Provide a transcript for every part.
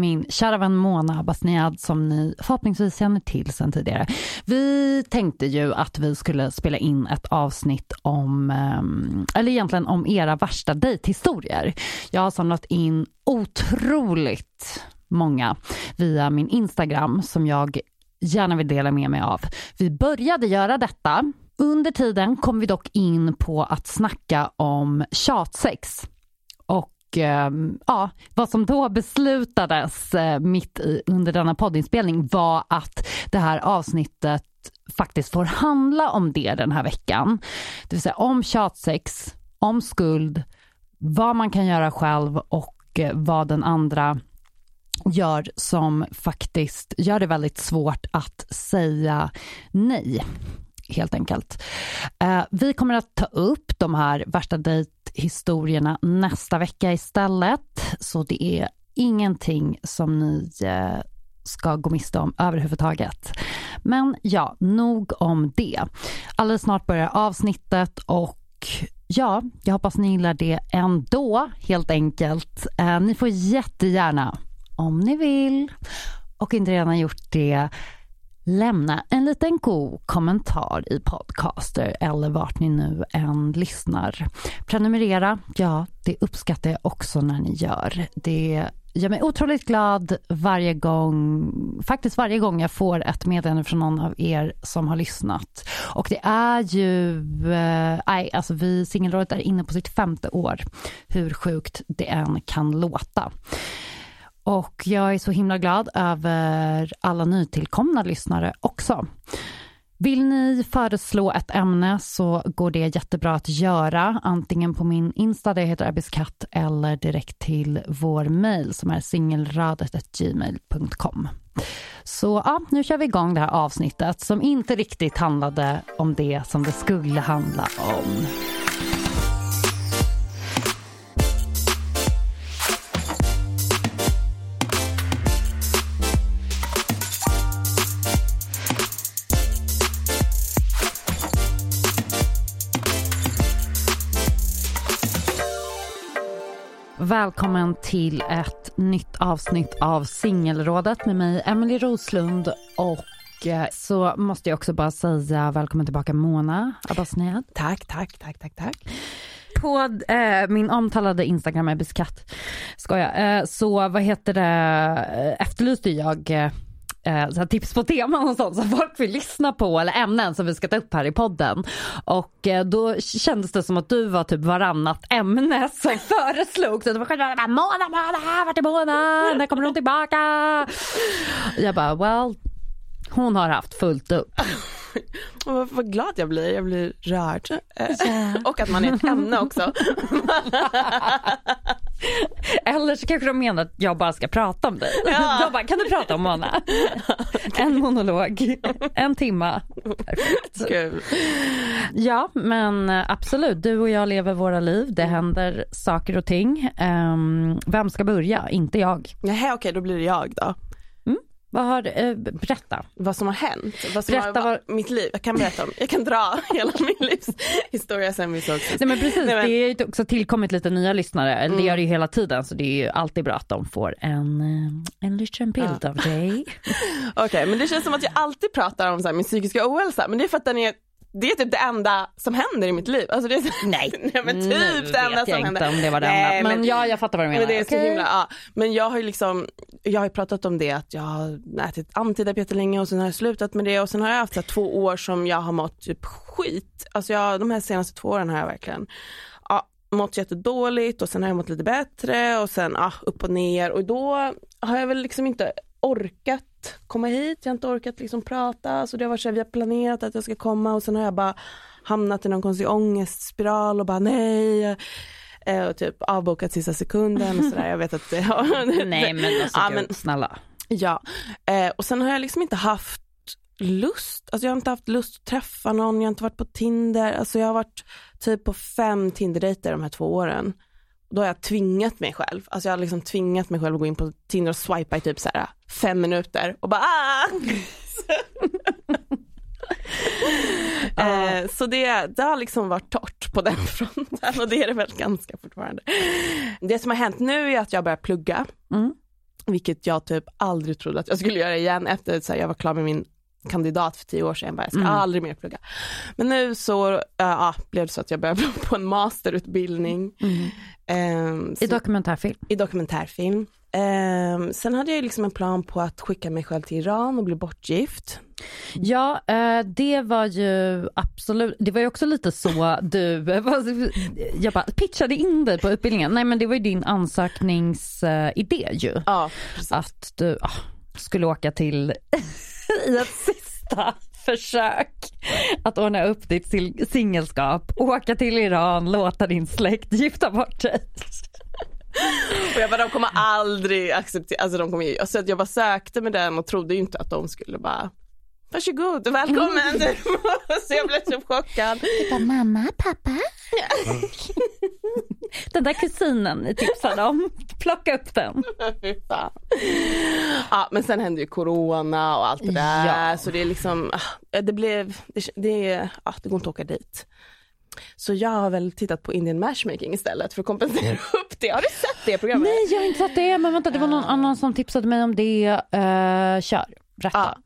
min kära vän Mona Basniad som ni förhoppningsvis känner till sen tidigare. Vi tänkte ju att vi skulle spela in ett avsnitt om, ehm, eller egentligen om era värsta dejthistorier. Jag har samlat in otroligt många via min Instagram som jag gärna vill dela med mig av. Vi började göra detta under tiden kom vi dock in på att snacka om tjatsex. Ehm, ja, vad som då beslutades eh, mitt i, under denna poddinspelning var att det här avsnittet faktiskt får handla om det den här veckan. Det vill säga om tjatsex, om skuld, vad man kan göra själv och eh, vad den andra gör som faktiskt gör det väldigt svårt att säga nej helt enkelt. Eh, vi kommer att ta upp de här värsta historierna nästa vecka istället. Så det är ingenting som ni eh, ska gå miste om överhuvudtaget. Men ja, nog om det. Alldeles snart börjar avsnittet och ja, jag hoppas ni gillar det ändå helt enkelt. Eh, ni får jättegärna, om ni vill och inte redan gjort det, lämna en liten god kommentar i Podcaster eller vart ni nu än lyssnar. Prenumerera, ja, det uppskattar jag också när ni gör. Det gör mig otroligt glad varje gång, faktiskt varje gång jag får ett meddelande från någon av er som har lyssnat. Och det är ju, eh, alltså vi Singelrådet är inne på sitt femte år, hur sjukt det än kan låta. Och jag är så himla glad över alla nytillkomna lyssnare också. Vill ni föreslå ett ämne så går det jättebra att göra antingen på min Insta där jag heter Abiskatt eller direkt till vår mail som är singelradet.gmail.com. Så ja, nu kör vi igång det här avsnittet som inte riktigt handlade om det som det skulle handla om. Välkommen till ett nytt avsnitt av Singelrådet med mig Emily Roslund och eh, så måste jag också bara säga välkommen tillbaka Mona Abbasniad. Tack, tack, tack, tack, tack. På eh, min omtalade Instagram är biskatt, skoja, eh, så vad heter det, eh, efterlyste jag eh, tips på teman och sånt som folk vill lyssna på eller ämnen som vi ska ta upp här i podden. Och eh, då kändes det som att du var typ varannat ämne som föreslogs. Det var själva Mona, Mona, vart är Mona? När kommer hon tillbaka? Jag bara well, hon har haft fullt upp. vad, vad glad jag blir, jag blir rörd. Yeah. och att man är ett ämne också. Eller så kanske de menar att jag bara ska prata om dig. Ja. De bara, kan du prata om Mona? En monolog, en timma. Perfekt. Kul. Ja, men absolut. Du och jag lever våra liv. Det händer saker och ting. Ehm, vem ska börja? Inte jag. Jaha, okej då blir det jag då. Vad har, eh, berätta. Vad som har hänt. Vad som Berätta har, vad- Mitt liv, jag kan berätta om, jag kan dra hela min livshistoria sen vi såg sist. Nej men precis, Nej, men- det är ju också tillkommit lite nya lyssnare. Eller Det Mm. gör det ju hela tiden så det är ju alltid bra att de får en, eh, en liten bild av dig. Okej men det känns som att jag alltid pratar om så här, min psykiska ohälsa men det är för att den är det är typ det enda som händer i mitt liv. Alltså det är så, Nej, nej men typ nu det enda som händer. om det var det Nej, enda. Men, ja, jag fattar vad du menar. Men det är så Okej. himla, ja. Men jag har ju liksom, jag har pratat om det att jag har ätit antidepp jättelänge och sen har jag slutat med det och sen har jag haft så här, två år som jag har mått typ skit. Alltså jag, de här senaste två åren har jag verkligen ja, mått jättedåligt och sen har jag mått lite bättre och sen ja, upp och ner och då har jag väl liksom inte orkat komma hit, jag har inte orkat liksom prata så det har varit så här, vi har planerat att jag ska komma och sen har jag bara hamnat i någon konstig ångestspiral och bara nej eh, och typ avbokat sista sekunden och sådär. Jag vet att det har... Nej men alltså ja, men, snälla. ja. Eh, och sen har jag liksom inte haft lust, alltså jag har inte haft lust att träffa någon, jag har inte varit på Tinder, alltså jag har varit typ på fem Tinder-dejter de här två åren. Då har jag tvingat mig själv, alltså jag har liksom tvingat mig själv att gå in på Tinder och swipa i typ så här fem minuter och bara ah! Eh, så det, det har liksom varit torrt på den fronten och det är det väl ganska fortfarande. Det som har hänt nu är att jag börjar plugga, Mm. vilket jag typ aldrig trodde att jag skulle göra igen efter att jag var klar med min kandidat för tio år sedan. Jag, bara, jag ska Mm. aldrig mer plugga. Men nu så ja, blev det så att jag började på en masterutbildning ehm, I så- dokumentärfilm. i dokumentärfilm. Ehm, sen hade jag liksom en plan på att skicka mig själv till Iran och bli bortgift. Ja, eh, det var ju absolut, det var ju också lite så du, jag bara pitchade in dig på utbildningen. Nej men det var ju din ansökningsidé ju. Ja, precis. Att du ah, skulle åka till, i ett sista försök att ordna upp ditt singelskap, åka till Iran, låta din släkt gifta bort dig. Och jag bara, de kommer aldrig acceptera, alltså de kommer ju, alltså jag bara sökte med den och trodde ju inte att de skulle bara Varsågod, välkommen! så jag blev typ chockad. Mamma, pappa? Den där kusinen ni tipsade om, plocka upp den. Ja men sen hände ju corona och allt det där Ja. så det är liksom, ah, det blev, det, det, ah, det går inte att åka dit. Så jag har väl tittat på Indian matchmaking istället för att kompensera upp det. Har du sett det programmet? Nej jag har inte sett det men vänta det var någon annan som tipsade mig om det. Uh, kör, berätta.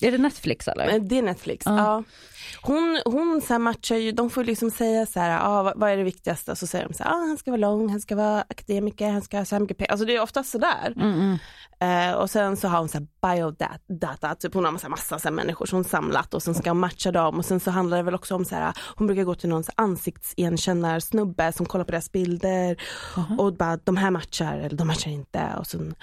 Är det Netflix eller? Men Det är Netflix. Ja. Ja. Hon, hon så matchar ju, de får liksom säga så här, ah, vad, är det viktigaste? Så säger de så här, ah, han ska vara lång, han ska vara akademiker, han ska ha så här mycket pengar. Alltså det är ofta sådär. Mm, mm. Eh, och sen så har hon så här biodata, typ hon har massa, massa så människor som hon samlat och sen ska hon matcha dem och sen så handlar det väl också om så här, hon brukar gå till någon ansiktsigenkännare-snubbe som kollar på deras bilder och bara de här matchar eller de matchar inte och sen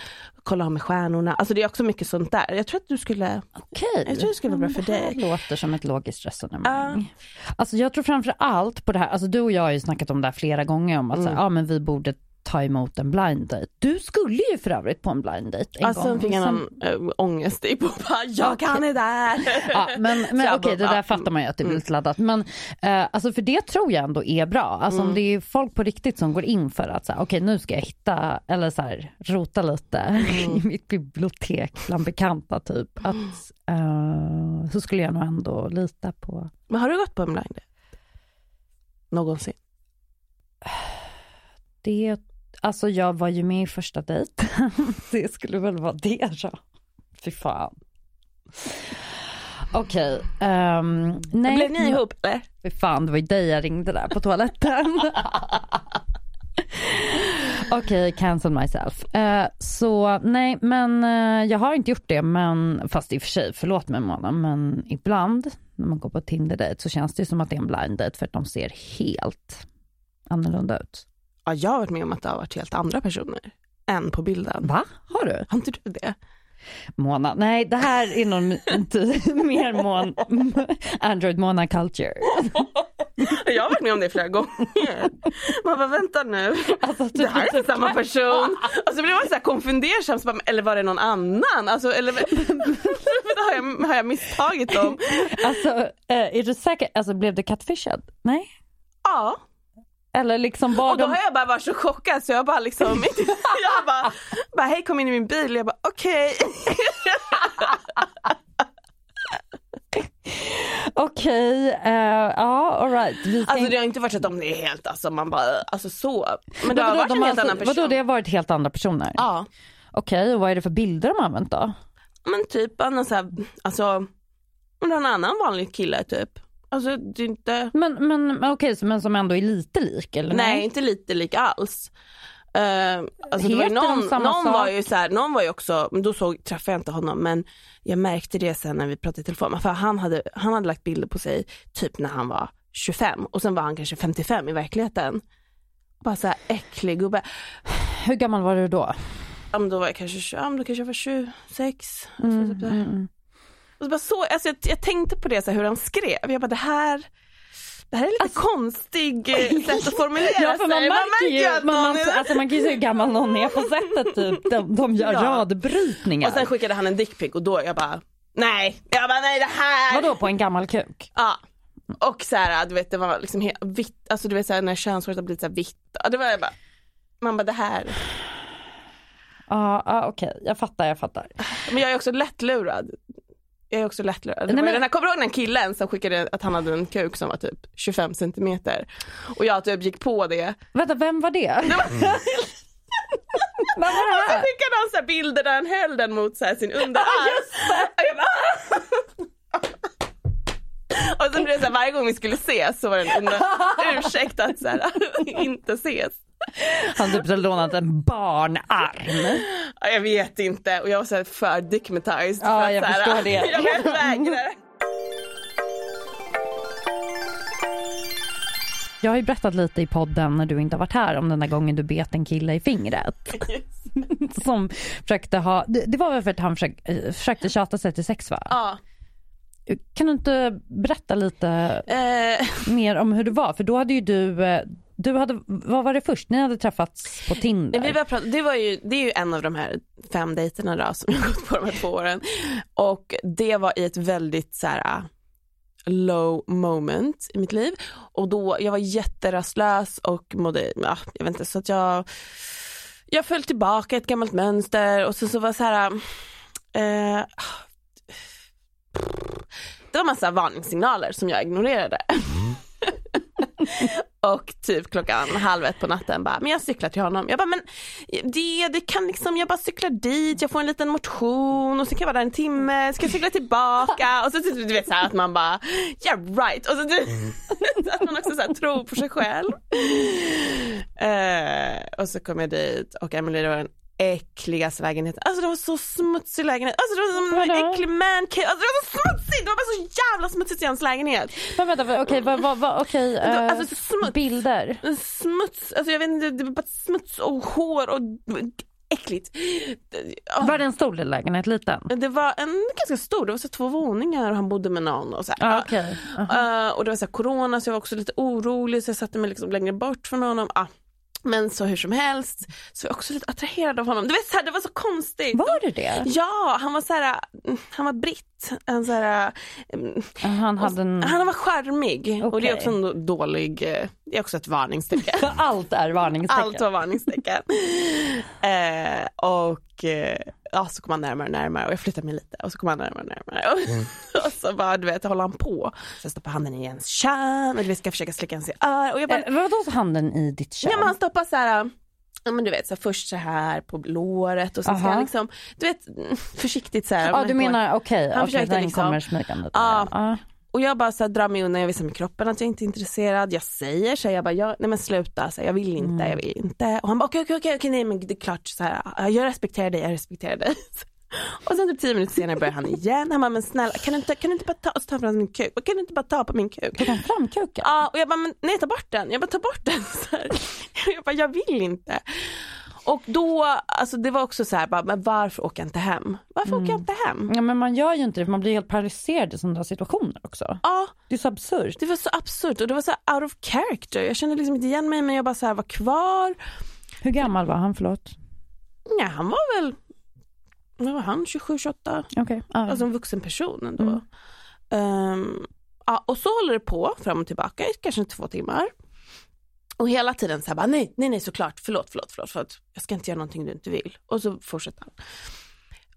kollar hon med stjärnorna. Alltså det är också mycket sånt där. Jag tror att du skulle, Okej. jag tror det skulle vara bra för Det dig. låter som ett logiskt resonemang. Alltså jag tror framför allt på det här, alltså du och jag har ju snackat om det här flera gånger om att Mm. så här, ja, men vi borde ta emot en blind date. Du skulle ju för övrigt på en blind date en Alltså gång. fick Sen- någon äh, ångest i bara, jag kan det där. Ja, men men okej, bara, det där fattar man ju att det blir mm. laddat. Men eh, alltså för det tror jag ändå är bra. Alltså om det är folk på riktigt som går in för att så okej nu ska jag hitta, eller så här, rota lite i mitt bibliotek bland bekanta typ. Att, eh, så skulle jag nog ändå lita på. Men har du gått på en blind date? Någonsin? Det, alltså jag var ju med i första dejten. det skulle väl vara det då. Fy fan. Okej. ehm, nej. Blev ni ihop eller? Fy fan, det var ju dig jag ringde där på toaletten. Okej, cancel myself. Eh, så nej, men eh, jag har inte gjort det, men fast i och för sig, förlåt mig Mona, men ibland när man går på Tinder date så känns det som att det är en blind date för att de ser helt annorlunda ut. Ja, jag har varit med om att det har varit helt andra personer än på bilden. Va? Har du? Har inte du det? Mona, nej det här är någon ty- mer mon- Android Mona culture. Jag har varit med om det flera gånger. Man bara vänta nu, Alltså, det här är inte samma person. Och så blir man så här konfundersam, så bara, eller var det någon annan? Alltså, eller har, jag, har jag misstagit dem? Alltså, eh, är du säker? Alltså blev det catfishad? Nej? Ja. Eller liksom var Och då de... har jag bara varit så chockad så jag bara liksom, jag bara, bara hej kom in i min bil jag bara okej. Okej, eh, ja alright. Vi Alltså det har inte varit så att de är helt, alltså man bara, alltså så. Men det Men har varit de en helt alltså- annan person. Vadå det har varit helt andra personer? Ja. Okej, och vad är det för bilder de har använt då? Men typ någon så här, alltså, någon annan vanlig kille typ. Alltså det är inte, Men, men, okej, men som ändå är lite lik eller? nej inte lite lik alls. Uh, alltså det var Heter de någon, samma någon sak? var ju så här, någon var ju också, men då såg, träffade jag inte honom men jag märkte det sen när vi pratade i telefon. För han hade, han hade lagt bilder på sig typ när han var 25 och sen var han kanske 55 i verkligheten. Bara så här äcklig gubbe. Hur gammal var du då? Ja, men då var jag kanske, 20 ja, då kanske jag var 26. Mm, Alltså, typ. Och så bara så, alltså jag, jag tänkte på det så här, hur han skrev. Jag bara det här, det här är lite konstig eh, sätt att formulera Alltså- Ja för man sig. märker ju, man, man, är- alltså man kan ju se hur gammal någon är på sättet typ. De, de gör Ja. radbrytningar. Och sen skickade han en dickpic och då jag bara nej, jag bara nej det här. Vadå på en gammal kuk? Ja. Och så här, du vet det var liksom helt vitt, alltså du vet så här, när könshåret har blivit så här vitt. Ja, det var jag bara, man bara det här. Ja, ja okej, jag fattar, jag fattar. Men jag är också lättlurad. Jag är också lättlurad. Det Nej, men- den här, kommer du ihåg den killen som skickade att han hade en kuk som var typ 25 centimeter? Och jag typ gick på det. Vänta, vem var det? Vad var Och det så skickade han så bilder där han höll den mot så sin underarm. Och Och sen blev det så här, varje gång vi skulle ses så var det en ursäkt att så här, inte ses. Han typ så lånat en barnarm. Ja, Jag vet inte och jag var så här för dickmatized. Ja, för att jag här, förstår det. Jag vägrade. Jag har ju berättat lite i podden när du inte har varit här om den där gången du bet en kille i fingret. Som försökte ha, det, det var väl för att han försökte, eh, försökte tjata sig till sex va? Ja. Kan du inte berätta lite Eh, mer om hur det var? För då hade ju du, eh, du hade, vad var det först? Ni hade träffats på Tinder? vi började prata, det, var ju, det är ju en av de här fem dejterna då, som jag gått på de här två åren. Och det var i ett väldigt så här, low moment i mitt liv. Och då, jag var jätterastlös och mådde, ja, jag vet inte, så att jag, jag föll tillbaka i ett gammalt mönster och så, så var så här, eh, det var massa varningssignaler som jag ignorerade. och typ klockan halv ett på natten bara, men jag cyklar till honom. Jag bara, men det, det kan liksom, jag bara cyklar dit, jag får en liten motion och så kan jag vara där en timme, ska jag cykla tillbaka och så typ, du vet så här att man bara, yeah right. Och så du, att man också så här, tror på sig själv. Eh, och så kom jag dit och Emelie det var den äckligaste lägenheten. Alltså det var så smutsig lägenhet. Alltså det var som en Vadå? äcklig man cave. Alltså det var så smutsigt. Det var bara så jävla smutsigt i hans lägenhet. Men vänta, okej, vad, vad, vad, okej, var eh, alltså smuts. bilder. Smuts, alltså jag vet inte, det var bara smuts och hår och äckligt. Var det en stor lägenhet, liten? Det var en ganska stor, det var så två våningar och han bodde med någon och så här. Ja, okej. Eh, och det var så corona så jag var också lite orolig så jag satte mig liksom längre bort från honom. Ah. Men så hur som helst så var jag också lite attraherad av honom. Du vet så här, det var så konstigt. Var det det? Ja, han var så här, han var britt. En så här, mm, Han hade en... Han var charmig och det är också en dålig, eh, det är också ett varningstecken. Allt är varningstecken. Allt var varningstecken. eh, och eh, ja, så kom han närmare och närmare och jag flyttade mig lite och så kom han närmare och närmare. Och, och så bara du vet, håller han på. Så jag stoppar handen i ens kön och vet, ska försöka slicka hans i örat. Och jag bara, Eh, vadå handen i ditt kön? ja, men han stoppar så här. Ja men du vet så här, först så här på låret och sen ska han liksom, du vet mm, försiktigt så här. Ja men du menar okej, Han okej försökte den liksom- kommer smygande. Ja. Ja. Och jag bara så här, drar mig undan, jag visar med kroppen att jag inte är intresserad. Jag säger så här, jag bara, jag, nej men sluta, så här, jag vill inte, jag vill inte. Och han bara, okej okej okej, okej, nej men det är klart, så här, ja, jag respekterar dig, jag respekterar dig. Och sen typ tio minuter senare börjar han igen. Han bara, men snälla kan du inte, kan du inte bara ta, ta fram min kuk? Kan du inte bara ta på min kuk? Tog han fram kuken? Ja, och jag bara, men nej ta bort den, jag bara ta bort den. Så här. Jag bara, jag vill inte. Och då, alltså det var också så här, bara, men varför åker jag inte hem? Varför åker jag inte hem? Ja men man gör ju inte det för man blir helt paralyserad i sådana situationer också. Ja, Det är så absurt. det var så absurt och det var så out of character. Jag kände liksom inte igen mig men jag bara så här var kvar. Hur gammal var han, förlåt? Ja, han var väl, vad var han, 27, 28? Okej. ja. Alltså en vuxen person ändå. Mm. Ehm, ja, och så håller det på fram och tillbaka i kanske två timmar. Och hela tiden så här bara, nej, nej, nej såklart, förlåt, förlåt, förlåt, förlåt. jag ska inte göra någonting du inte vill. Och så fortsätter han.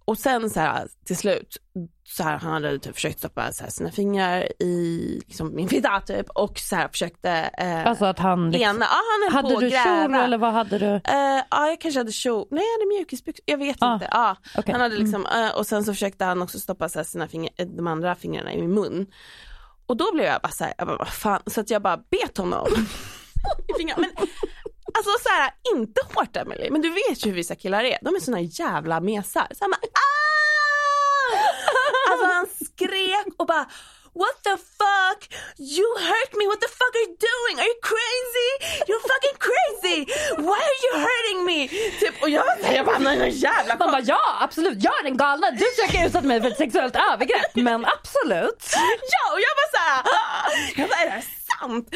Och sen så här till slut, så här, han hade typ försökt stoppa så här, sina fingrar i liksom, min fitta typ och så här försökte eh, Alltså att han liksom, ena, ja han på Hade att du kjol eller vad hade du? Eh, ja jag kanske hade kjol, nej jag hade mjukisbyxor, jag vet Ah, inte. Ja. okej. Han hade liksom, eh, och sen så försökte han också stoppa så här, sina finger, eh, de andra fingrarna i min mun. Och då blev jag bara såhär, jag bara, fan, så att jag bara bet honom i fingrarna. Men alltså så här, inte hårt Emily, men du vet ju hur vissa killar är, de är såna jävla mesar. Så bara, ah! Alltså han skrek och bara What the fuck? You hurt me, what the fuck are you doing? Are you crazy? You're fucking crazy! Why are you hurting me? Typ, och jag var såhär, jag bara, nej nej jävla Man bara ja absolut, jag är den galna. Du försöker utsätta mig för ett sexuellt övergrepp men absolut. Ja och jag bara såhär, ah! jag bara är det här sant?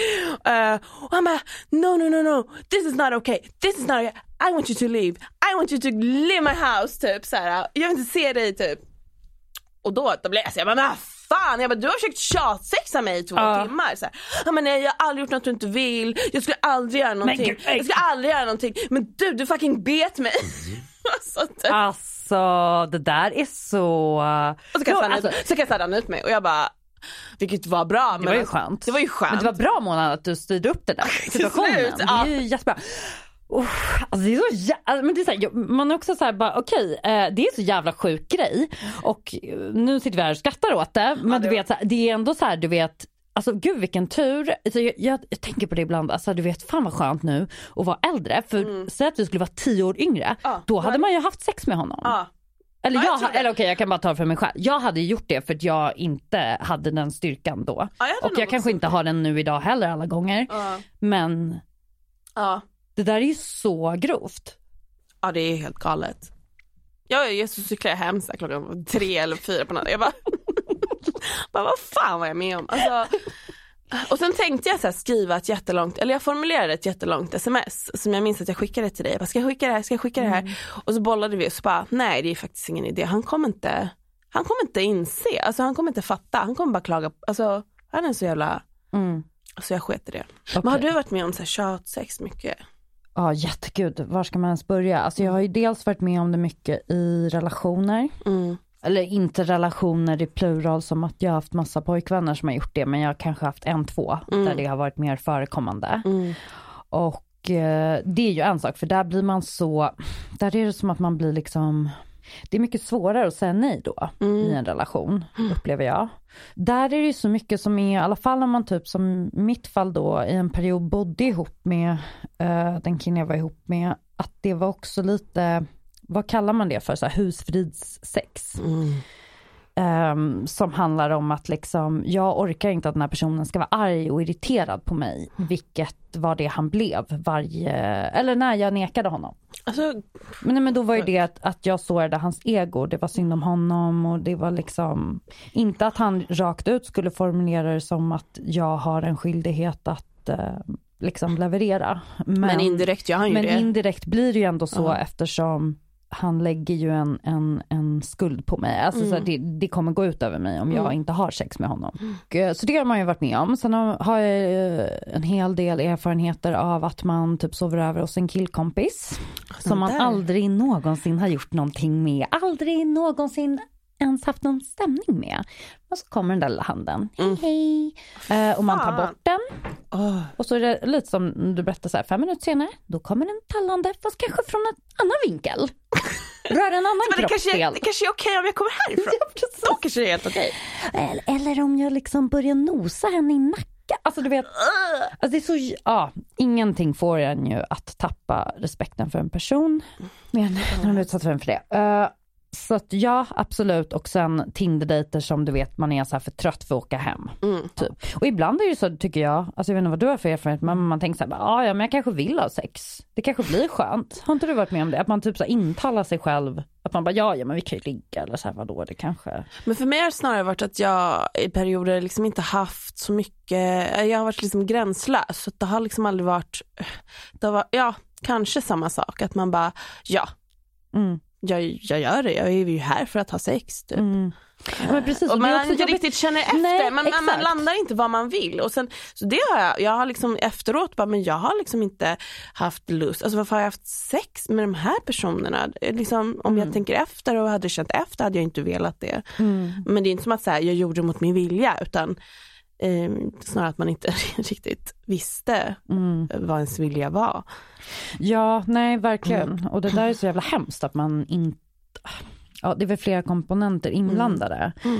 Eh, och han bara no no no no this is not okay, this is not okay. I want you to leave, I want you to leave my house typ såhär, jag vill inte se dig typ. Och då, då blev jag såhär, men fan, jag bara, du har försökt tjatsexa mig i två Ja. timmar. Så här, men nej, jag har aldrig gjort något du inte vill, jag skulle aldrig göra någonting, nej. jag skulle aldrig göra någonting, men du, du fucking bet mig. så, typ. Alltså det där är så... Och så kastade, han alltså, ut, så kastade han ut mig och jag bara, vilket var bra. det var ju skönt. Det var ju skönt. Men det var bra Mona att du styrde upp den där situationen. slut, det ja. är ju jättebra. Oh, alltså det är så jä- men det är så här, man är också så här bara okej eh, det är så jävla sjuk grej och eh, nu sitter vi här och skrattar åt det men det du vet så här, det är ändå så här du vet Alltså gud vilken tur. Alltså, jag, jag, jag tänker på det ibland, alltså, du vet fan vad skönt nu att vara äldre. För säg att vi skulle vara tio år yngre, Mm. Ja, då hade- man ju haft sex med honom. Ja. Eller, Ja, jag jag, eller okej jag kan bara ta det för mig själv. Jag hade gjort det för att jag inte hade den styrkan då. Ja, jag och jag kanske inte har den nu idag heller alla gånger. Ja. Men det där är ju så grovt. ja, det är helt galet. Jag, jag cyklar hem så klockan tre eller fyra på natten. Jag bara, bara, vad fan var jag med om? Alltså, och sen tänkte jag så här, skriva ett jättelångt, eller jag formulerade ett jättelångt sms som jag minns att jag skickade till dig. Jag bara, ska jag skicka det här, ska jag skicka det här? Och så bollade vi och så bara, nej det är faktiskt ingen idé. Han kommer inte, han kommer inte inse, alltså han kommer inte fatta, han kommer bara klaga. Alltså han är så jävla, Mm. alltså jag sket i det. Okej. Men har du varit med om så här tjatsex mycket? Ja jättegud, var ska man ens börja? Alltså jag har ju dels varit med om det mycket i relationer. Mm. Eller inte relationer i plural som att jag har haft massa pojkvänner som har gjort det men jag har kanske haft en, två där det har varit mer förekommande. Mm. Och eh, det är ju en sak för där blir man så, där är det som att man blir liksom det är mycket svårare att säga nej då i en relation, upplever jag. Där är det ju så mycket som är, i alla fall om man typ som mitt fall då i en period bodde ihop med eh, den killen jag var ihop med, att det var också lite, vad kallar man det för, så här, husfridssex. Ehm, som handlar om att liksom, jag orkar inte att den här personen ska vara arg och irriterad på mig, vilket var det han blev varje, eller när jag nekade honom. Alltså, Men, nej, men då var ju det att, att jag sårade hans ego, det var synd om honom och det var liksom, inte att han rakt ut skulle formulera det som att jag har en skyldighet att eh, liksom leverera. Men, men, indirekt gör han ju men det. indirekt blir det ju ändå så Ja. eftersom han lägger ju en, en, en skuld på mig. Alltså så att det, det kommer gå ut över mig om jag inte har sex med honom. Och, eh, så det har man ju varit med om. Sen har, jag eh, en hel del erfarenheter av att man typ sover över hos en killkompis. Som man aldrig någonsin har gjort någonting med. Aldrig någonsin ens haft någon stämning med. Och så kommer den där lilla handen. Hej hej. Eh, och man tar bort den. Åh, Och så är det lite som du berättade så här, fem minuter senare, då kommer den tallande fast kanske från en annan vinkel. Rör en annan Men det kanske, kroppsdel. det kanske är okej om jag kommer härifrån. Ja, precis. Då kanske det är helt okej. Eller, eller om jag liksom börjar nosa henne i nacken. Alltså du vet, alltså det är så, ja, ingenting får en ju att tappa respekten för en person. Men när de är utsatt för en för det. Eh, Så att ja, absolut. Och sen Tinder-dejter som du vet man är så för trött för att åka hem. Mm. Typ. Och ibland är det ju så tycker jag, alltså jag vet inte vad du har för erfarenhet, men man tänker så här, ah, ja men jag kanske vill ha sex. Det kanske blir skönt. Har inte du varit med om det? Att man typ så intalar sig själv, att man bara ja, ja men vi kan ju ligga eller så här, vadå det kanske. Men för mig har det snarare varit att jag i perioder liksom inte haft så mycket, jag har varit liksom gränslös. Så det har liksom aldrig varit, det har varit, ja kanske samma sak, att man bara ja, Mm. Jag, jag gör det, jag är ju här för att ha sex. Typ. Mm. Ja, men precis, och man inte jobbigt- riktigt känner efter, Nej, man, man, man exakt. landar inte vad man vill. Och sen, så det har jag, jag har liksom efteråt bara, men jag har liksom inte haft lust, alltså varför har jag haft sex med de här personerna? Liksom, om jag tänker efter och hade känt efter hade jag inte velat det. Mm. Men det är inte som att så här, jag gjorde det mot min vilja utan eh, snarare att man inte riktigt visste Mm. vad ens vilja var. Ja, nej verkligen. Mm. Och det där är så jävla hemskt att man inte, ja det är väl flera komponenter inblandade. Mm.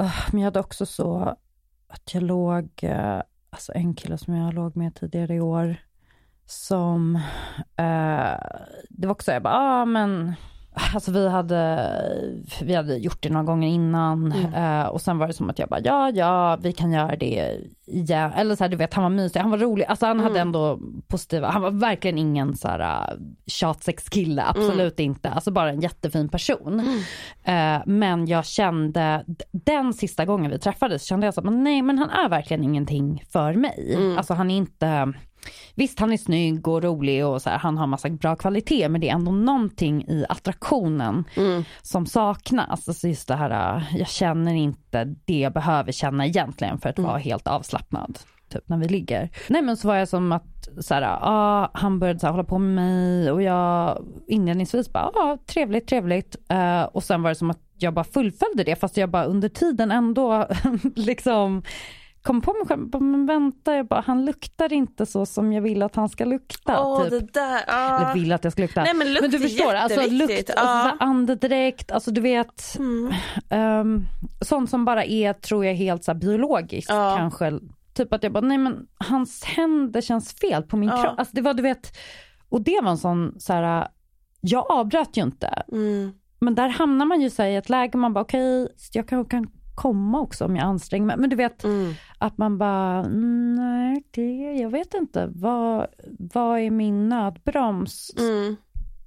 Uh, Men jag hade också så att jag låg, eh, alltså en kille som jag låg med tidigare i år, som, eh, det var också, jag bara, ja ah, men, alltså vi hade, vi hade gjort det några gånger innan eh, och sen var det som att jag bara, ja ja vi kan göra det igen, eller så här, du vet han var mysig, han var rolig, alltså han hade ändå positiva, han var verkligen ingen så här uh, tjatsexkille, absolut inte, alltså bara en jättefin person. Eh, men jag kände, den sista gången vi träffades kände jag så att nej men han är verkligen ingenting för mig. Alltså han är inte, visst han är snygg och rolig och så här, han har massa bra kvalitet men det är ändå någonting i attraktionen som saknas. Alltså just det här, äh, jag känner inte det jag behöver känna egentligen för att vara helt avslappnad. Typ när vi ligger. Nej men så var jag som att så här, ah, han började så här, hålla på med mig och jag inledningsvis bara, ah, trevligt, trevligt. Eh, och sen var det som att jag bara fullföljde det fast jag bara under tiden ändå liksom kom på mig själv, men vänta, jag bara, han luktar inte så som jag vill att han ska lukta. Åh typ. det där, ah. Eller vill att jag ska lukta. Nej, men lukt du är förstår, alltså lukt, alltså, Ja. så här andedräkt, alltså du vet. Mm. ehm, sånt som bara är, tror jag, helt så här, biologiskt Ja. kanske. Typ att jag bara, nej men hans händer känns fel på min Ja. kropp. Alltså det var, du vet, och det var en sån, så här, jag avbröt ju inte. Mm. Men där hamnar man ju så i ett läge man bara, okej, jag kanske kan komma också om jag anstränger mig. Men du vet, Mm. att man bara, "Mm, nej, det, jag vet inte, vad, vad är min nödbroms Mm.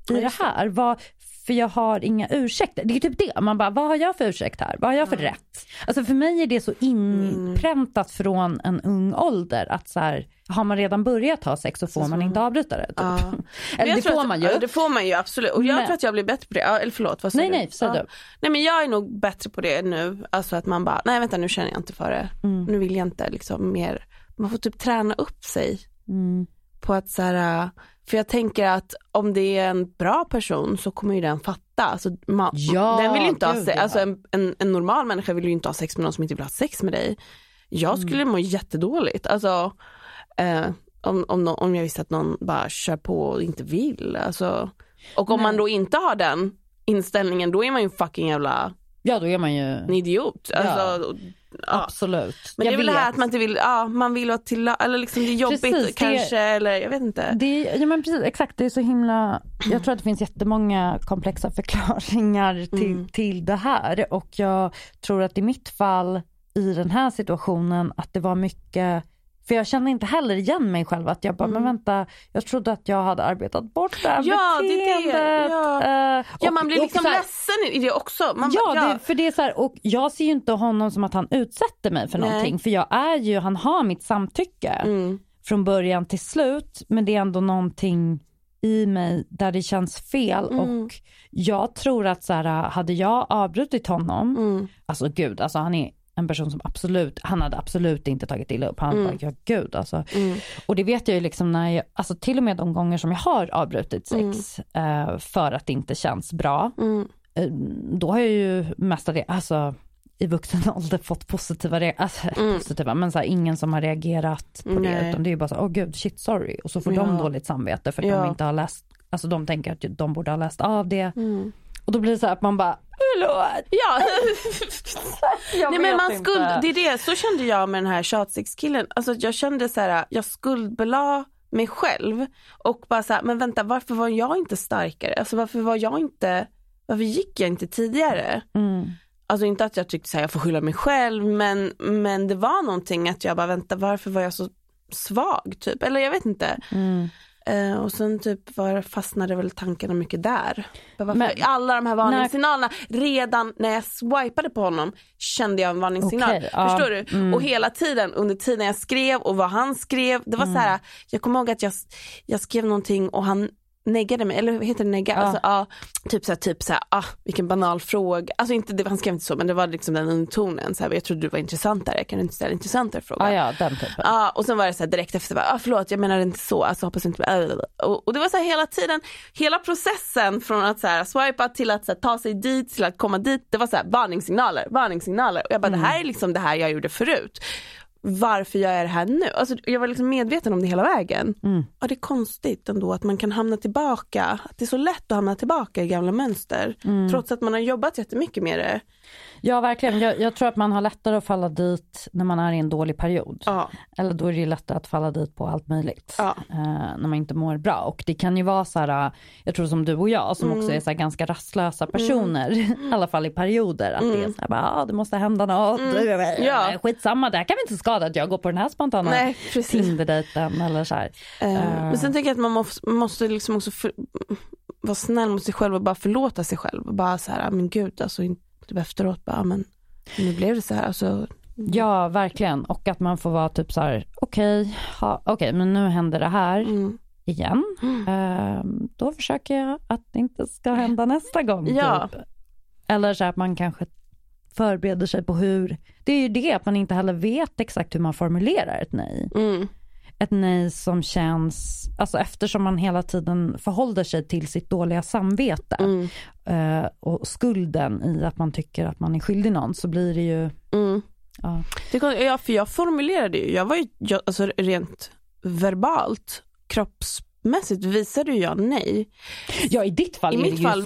i det här? Vad, för jag har inga ursäkter. Det är typ det, man bara, vad har jag för ursäkt här? Vad har jag för rätt? Alltså för mig är det så inpräntat från en ung ålder att så här, har man redan börjat ha sex så får man inte avbryta det. Typ. Ja. Eller det får att, man ju. Det får man ju absolut. Och jag Men- tror att jag blir bättre på det. Eller förlåt, vad sa Nej, du? nej, säg ja. du. Nej men jag är nog bättre på det nu. Alltså att man bara, nej vänta nu känner jag inte för det. Mm. Nu vill jag inte liksom mer. Man får typ träna upp sig Mm. på att så här, för jag tänker att om det är en bra person så kommer ju den fatta. Alltså, man, Ja, den vill ju inte ha sex, ja. alltså en, en, en normal människa vill ju inte ha sex med någon som inte vill ha sex med dig. Jag Mm. skulle må jättedåligt. Alltså, eh, om, om, om jag visste att någon bara kör på och inte vill. Alltså, och om man då inte har den inställningen då är man ju en fucking jävla Ja, då är man ju, en idiot. Alltså, och- ja. absolut. Men det Jag är väl det här att man inte vill, ja man vill vara till, eller liksom det är jobbigt Precis, det- kanske eller jag vet inte. Det, ja men precis, exakt det är så himla, jag tror att det finns jättemånga komplexa förklaringar till, Mm. till det här och jag tror att i mitt fall i den här situationen att det var mycket för jag känner inte heller igen mig själv att jag bara, men vänta, jag trodde att jag hade arbetat bort det här Mm. Ja, det är det. beteendet. Ja. Eh, Ja och- man blir liksom här- ledsen i det också. Man, Ja, bara, Det, för det är så här, och jag ser ju inte honom som att han utsätter mig för Nej. någonting för jag är ju, han har mitt samtycke Mm. från början till slut men det är ändå någonting i mig där det känns fel Mm. och jag tror att så här, hade jag avbrutit honom, Mm. alltså gud, alltså han är en person som absolut, han hade absolut inte tagit illa upp. Han bara, ja gud alltså. Mm. Och det vet jag ju liksom när jag, alltså till och med de gånger som jag har avbrutit sex eh, för att det inte känns bra, Mm. eh, då har jag ju mestadels, alltså i vuxen ålder fått positiva, alltså, positiva men så här, ingen som har reagerat på det Nej. utan det är ju bara så, åh gud shit sorry och så får Ja. de dåligt samvete för att Ja. de inte har läst, alltså de tänker att de borde ha läst av det Mm. Och då blir det så här att man bara, förlåt. Ja. Nej men man inte. skuld, det är det, så kände jag med den här tjatsexkillen. Alltså jag kände så här, jag skuldbelade mig själv och bara så här, men vänta varför var jag inte starkare? Alltså varför var jag inte varför gick jag inte tidigare? Mm. Alltså inte att jag tyckte så här, jag får skylla mig själv men, men det var någonting att jag bara vänta varför var jag så svag typ eller jag vet inte. Mm. Eh, och sen typ var, fastnade väl tankarna mycket där. Men- alla de här varningssignalerna, redan när jag swipade på honom kände jag en varningssignal. Ja, Förstår du? mm. Och hela tiden under tiden jag skrev och vad han skrev, det var så här, jag kommer ihåg att jag, jag skrev någonting och han neggade mig, eller heter det negga? Ja. Alltså, ja, typ såhär, typ såhär, ah, vilken banal fråga. Alltså inte, det, han skrev inte så men det var liksom den undertonen, så här, jag trodde du var intressantare, kan du inte ställa intressantare frågor? Ah, ja, den typen. Ja och sen var det så här direkt efter, bara, ah, förlåt jag menade inte så, alltså hoppas inte, äh, och, och det var så här hela tiden, hela processen från att så här, swipa till att så här, ta sig dit, till att komma dit, det var så här, varningssignaler, varningssignaler. Och jag bara det här är liksom det här jag gjorde förut. Varför gör jag det här nu? Alltså, jag var liksom medveten om det hela vägen. Mm. Ja, det är konstigt ändå att man kan hamna tillbaka, att det är så lätt att hamna tillbaka i gamla mönster. Mm. Trots att man har jobbat jättemycket med det. Ja, verkligen. Jag, jag tror att man har lättare att falla dit när man är i en dålig period. Ja, Eller då är det lättare att falla dit på allt möjligt. ja. eh, när man inte mår bra. Och det kan ju vara så här, jag tror som du och jag som också är så ganska rastlösa personer, i alla fall i perioder, att det är så här, bara, ah, det måste hända något, Ja. skitsamma, det här kan vi inte skada att jag går på den här spontana Nej. Tinderdejten eller så här. Eh, Men sen tänker jag att man måste, måste liksom också för, vara snäll mot sig själv och bara förlåta sig själv. Och bara så här, "Ah, men gud, alltså typ efteråt bara, "Ah, men nu blev det så här. Alltså, Ja, verkligen. Och att man får vara typ så här, okej, ha- okej, men nu händer det här mm. igen. Eh, då försöker jag att det inte ska hända nästa gång. Ja. Typ. Eller så här att man kanske förbereder sig på hur, det är ju det att man inte heller vet exakt hur man formulerar ett nej. Mm. Ett nej som känns, alltså eftersom man hela tiden förhåller sig till sitt dåliga samvete Mm. eh, och skulden i att man tycker att man är skyldig någon så blir det ju, Mm. ja. Det ja, för jag formulerade ju, jag var ju, jag, alltså rent verbalt, kroppsmässigt visade ju jag nej. ja i ditt fall I mitt fall,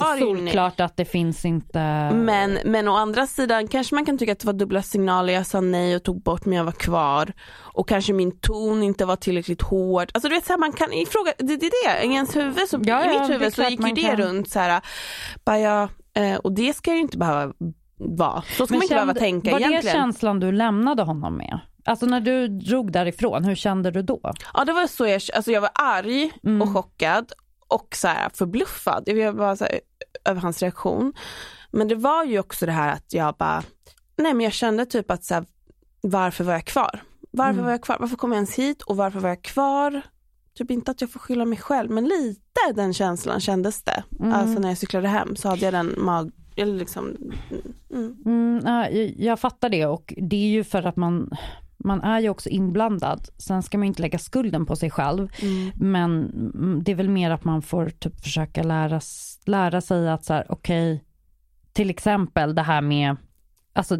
Ja, nej. solklart att det finns inte... Men, men å andra sidan kanske man kan tycka att det var dubbla signaler, jag sa nej och tog bort men jag var kvar. Och kanske min ton inte var tillräckligt hård. Alltså du vet så här, man kan ifråga, det, är det, i ens huvud, så, Ja, i ja, mitt är huvud så gick ju det kan. runt så här, bara jag, eh, och det ska ju inte behöva vara. Så ska man inte behöva tänka var egentligen. det känslan du lämnade honom med? Alltså när du drog därifrån, hur kände du då? Ja det var så jag, alltså jag var arg Mm. och chockad och så här förbluffad. Jag var så här, över hans reaktion. Men det var ju också det här att jag bara, nej men jag kände typ att så här, varför var jag kvar? Varför Mm. var jag kvar? Varför kom jag ens hit och varför var jag kvar? Typ inte att jag får skylla mig själv men lite den känslan kändes det. Mm. Alltså när jag cyklade hem så hade jag den mag, eller liksom, mm. Mm, ja, jag- jag fattar det och det är ju för att man, man är ju också inblandad. Sen ska man ju inte lägga skulden på sig själv. Mm. Men mm, det är väl mer att man får typ försöka lära, lära sig att så här, okej, till exempel det här med, alltså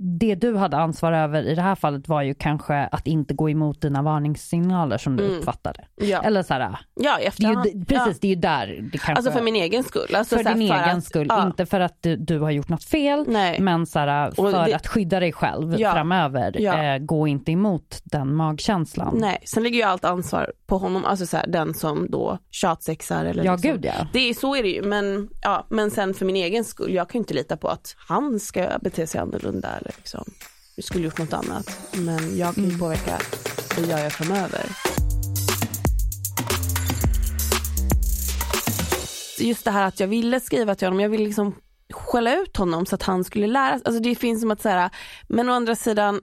det du hade ansvar över i det här fallet var ju kanske att inte gå emot dina varningssignaler som du Mm. uppfattade. Ja, Eller så här, ja det är ju, precis, Ja. det är ju där det kanske... Alltså för min egen skull. Alltså för din egen att- skull, ja. inte för att du, du har gjort något fel, Nej. men så här, för det- att skydda dig själv framöver. Eh, gå inte emot den magkänslan. Nej, sen ligger ju allt ansvar på honom, alltså så här, den som då tjatsexar eller Ja, liksom. gud ja. Det är, så är det ju, men, ja, men sen för min egen skull, jag kan ju inte lita på att han ska bete sig annorlunda eller liksom, jag skulle gjort något annat. Men jag kan ju Mm. påverka jag gör framöver. Just det här att jag ville skriva till honom, jag ville liksom skälla ut honom så att han skulle lära sig. Alltså det finns som att säga, men å andra sidan,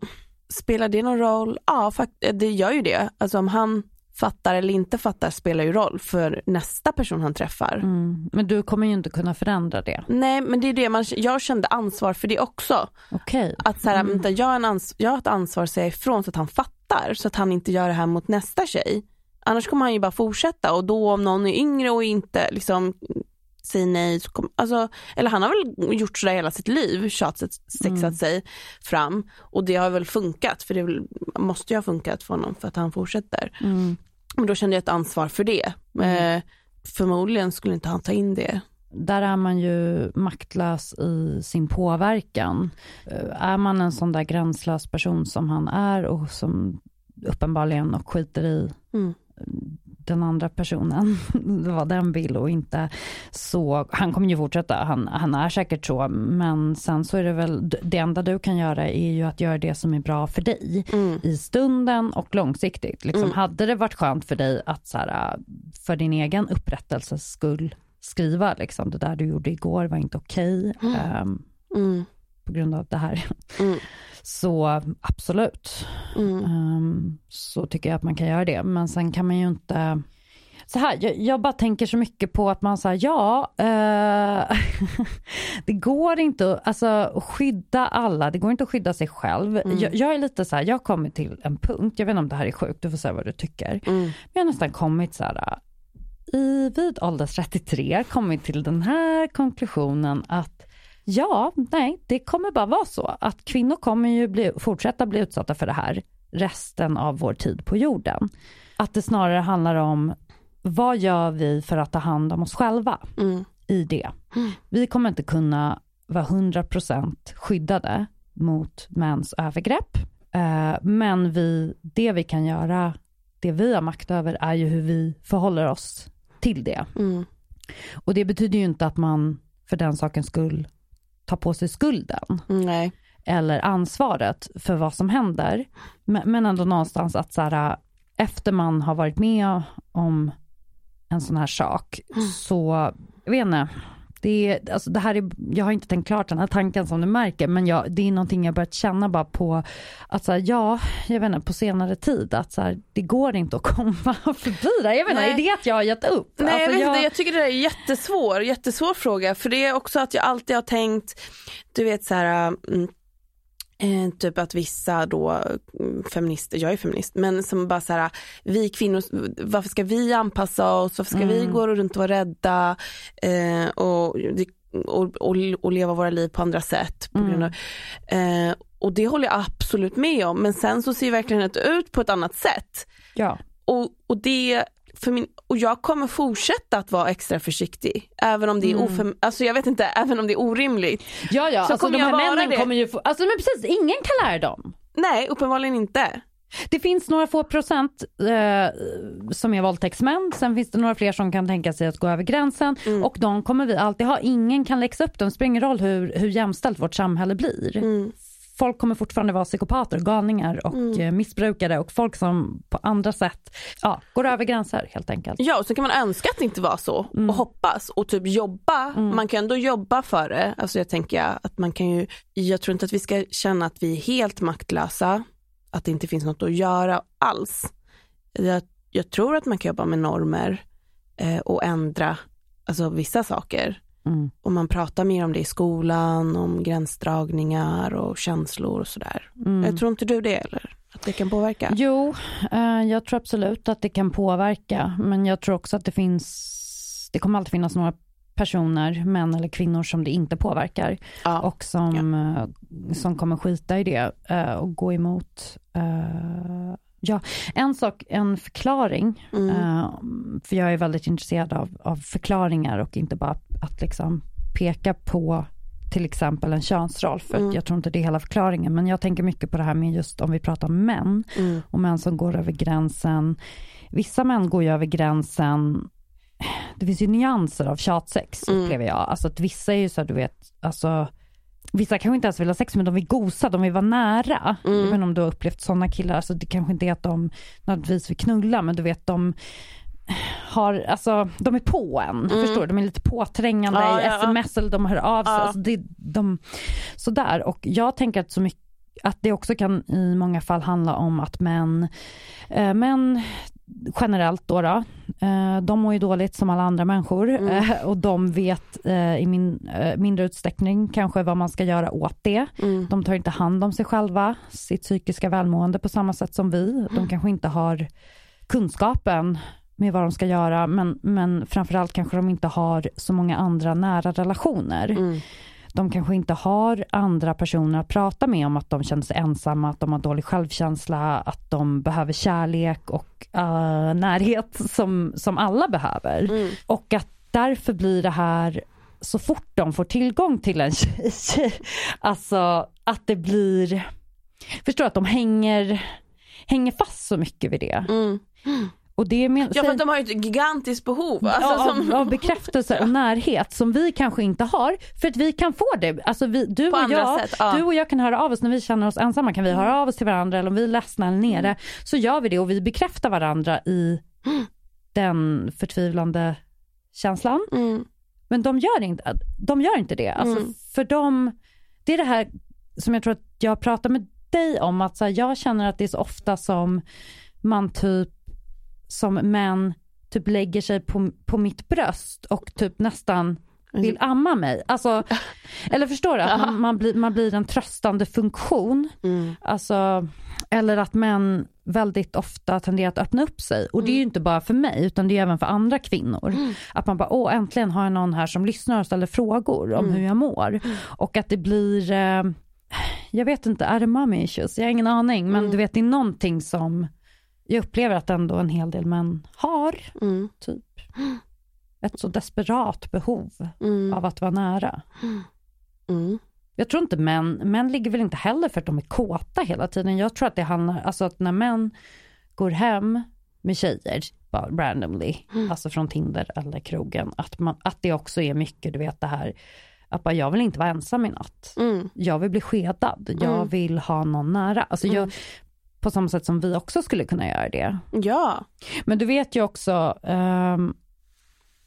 spelar det någon roll? Ja, fakt- det gör ju det. Alltså om han fattar eller inte fattar spelar ju roll för nästa person han träffar. Mm. Men du kommer ju inte kunna förändra det. Nej men det är det, man, jag kände ansvar för det också. Okej. Att så här, Mm. vänta, jag, har en ans- jag har ett ansvar att säga ifrån så att han fattar så att han inte gör det här mot nästa tjej. Annars kommer han ju bara fortsätta och då om någon är yngre och inte liksom säger nej, så kom, alltså, eller han har väl gjort sådär hela sitt liv, tjatsat, sexat Mm. sig fram och det har väl funkat för det väl, måste ju ha funkat för honom för att han fortsätter. Mm. Men då kände jag ett ansvar för det. Eh, förmodligen skulle inte han ta in det. Där är man ju maktlös i sin påverkan. Eh, Är man en sån där gränslös person som han är och som uppenbarligen och skiter i Mm. Den andra personen, vad den vill och inte. Så han kommer ju fortsätta, han, han är säkert så, men sen så är det väl, det enda du kan göra är ju att göra det som är bra för dig Mm. i stunden och långsiktigt. Liksom, Mm. Hade det varit skönt för dig att så här, för din egen upprättelses skull skriva liksom, det där du gjorde igår var inte okej ehm, Mm. på grund av det här. Så absolut, Mm. Ehm, så tycker jag att man kan göra det. Men sen kan man ju inte så här, jag, jag bara tänker så mycket på att man säger ja, eh, det går inte att alltså, skydda alla, det går inte att skydda sig själv. Mm. Jag, jag är lite så här, jag kommit till en punkt, jag vet inte om det här är sjukt, du får säga vad du tycker. Mm. Men jag har nästan kommit så här, i, vid ålder 33, kommit till den här konklusionen att ja, nej, det kommer bara vara så att kvinnor kommer ju bli, fortsätta bli utsatta för det här resten av vår tid på jorden. Att det snarare handlar om vad gör vi för att ta hand om oss själva Mm. i det. Vi kommer inte kunna vara 100% skyddade mot mäns övergrepp. Eh, Men vi, det vi kan göra, det vi har makt över är ju hur vi förhåller oss till det. Mm. Och det betyder ju inte att man för den sakens skull tar på sig skulden Nej. eller ansvaret för vad som händer. Men, ändå någonstans att så här, efter man har varit med om en sån här sak så, jag vet inte, det, är, alltså det här är, jag har inte tänkt klart den här tanken som du märker, men jag, det är någonting jag börjat känna bara på att så här, ja, jag vet inte, på senare tid att så här, det går inte att komma förbi det. Jag vet inte, är det att jag har gett upp? Nej jag, Alltså, vet inte, jag tycker det där är jättesvår, jättesvår fråga för det är också att jag alltid har tänkt, du vet så här, mm, eh, typ att vissa då mm, feminister, jag är feminist, men som bara så här, vi kvinnor, varför ska vi anpassa oss, varför ska vi Mm. gå runt och vara rädda eh, och, och, och, och leva våra liv på andra sätt. På Mm. av, eh, och det håller jag absolut med om, men sen så ser verkligheten ut på ett annat sätt. Ja. Och, och, det, för min, och jag kommer fortsätta att vara extra försiktig. Även om det är, Mm. ofem, alltså jag vet inte, även om det är orimligt. Ja, ja, Så alltså kommer de här männen kommer ju få, alltså men precis, ingen kan lära dem. Nej, uppenbarligen inte. Det finns några få procent eh, som är våldtäktsmän, sen finns det några fler som kan tänka sig att gå över gränsen Mm. och de kommer vi alltid ha. Ingen kan läxa upp dem, det spelar ingen roll hur, hur jämställt vårt samhälle blir. Mm. Folk kommer fortfarande vara psykopater, galningar och Mm. eh, missbrukare och folk som på andra sätt ja, går över gränser helt enkelt. Ja, och så kan man önska att det inte var så Mm. och hoppas och typ jobba. Man kan ändå jobba för det. Alltså jag tänker att man kan ju, jag tror inte att vi ska känna att vi är helt maktlösa, att det inte finns något att göra alls. Jag, jag tror att man kan jobba med normer eh, och ändra alltså vissa saker. Mm. Och man pratar mer om det i skolan, om gränsdragningar och känslor och sådär. Mm. Jag tror inte du det eller? Att det kan påverka? Jo, eh, jag tror absolut att det kan påverka, men jag tror också att det finns, det kommer alltid finnas några personer, män eller kvinnor som det inte påverkar Ja. och som, eh, som kommer skita i det eh, och gå emot. eh, ja, en sak, en förklaring, Mm. eh, för jag är väldigt intresserad av, av förklaringar och inte bara att liksom peka på till exempel en könsroll, för Mm. jag tror inte det är hela förklaringen, men jag tänker mycket på det här med just om vi pratar om män Mm. och män som går över gränsen. Vissa män går ju över gränsen, det finns ju nyanser av tjatsex Mm. upplever jag. Alltså att vissa är ju så här, du vet, alltså Vissa kanske inte ens vill ha sex men de vill gosa, de vill vara nära. Mm. Jag vet inte om du har upplevt sådana killar, alltså det kanske inte är att de nödvändigtvis vill knulla men du vet de har, alltså de är på en, förstår du? De är lite påträngande Mm. Ja, i ja, sms eller de hör av sig. Ja. Alltså det, de, sådär och jag tänker att så mycket att det också kan i många fall handla om att män, eh, män generellt då, då eh, de mår ju dåligt som alla andra människor Mm. eh, och de vet eh, i min, eh, mindre utsträckning kanske vad man ska göra åt det. Mm. De tar inte hand om sig själva, sitt psykiska välmående på samma sätt som vi. De kanske inte har kunskapen med vad de ska göra men, men framförallt kanske de inte har så många andra nära relationer. Mm. De kanske inte har andra personer att prata med om att de känner sig ensamma, att de har dålig självkänsla, att de behöver kärlek och eh, närhet som, som alla behöver. Mm. Och att därför blir det här så fort de får tillgång till en tjej, alltså att det blir, förstår att de hänger, hänger fast så mycket vid det. Mm. Och det men, Ja för att de har ju ett gigantiskt behov. Alltså, ja, som, av, av bekräftelse och närhet som vi kanske inte har för att vi kan få det. Alltså vi, du, På och jag, sätt, ja. du och jag kan höra av oss när vi känner oss ensamma kan vi höra av oss till varandra eller om vi är ledsna eller nere så gör vi det och vi bekräftar varandra i den förtvivlande känslan. Mm. Men de gör inte, de gör inte det. Alltså Mm. för dem, det är det här som jag tror att jag pratar med dig om att så här, jag känner att det är så ofta som man typ som män typ lägger sig på, på mitt bröst och typ nästan vill amma mig. Alltså, eller förstår du? Att man, man, blir, man blir en tröstande funktion. Mm. Alltså, eller att män väldigt ofta tenderar att öppna upp sig. Och det är ju inte bara för mig utan det är även för andra kvinnor. Att man bara, åh äntligen har jag någon här som lyssnar och ställer frågor om hur jag mår. Och att det blir, eh, jag vet inte, är det mommy issues? Jag har ingen aning men du vet det är någonting som jag upplever att ändå en hel del män har. Mm. Typ. Ett så desperat behov Mm. av att vara nära. Mm. Jag tror inte män, män ligger väl inte heller för att de är kåta hela tiden. Jag tror att det handlar, alltså att när män går hem med tjejer, bara randomly, alltså från Tinder eller krogen, att, man, att det också är mycket, du vet det här, att bara jag vill inte vara ensam i natt. Mm. Jag vill bli skedad, jag vill ha någon nära. Alltså jag, på samma sätt som vi också skulle kunna göra det. Ja. Men du vet ju också ehm,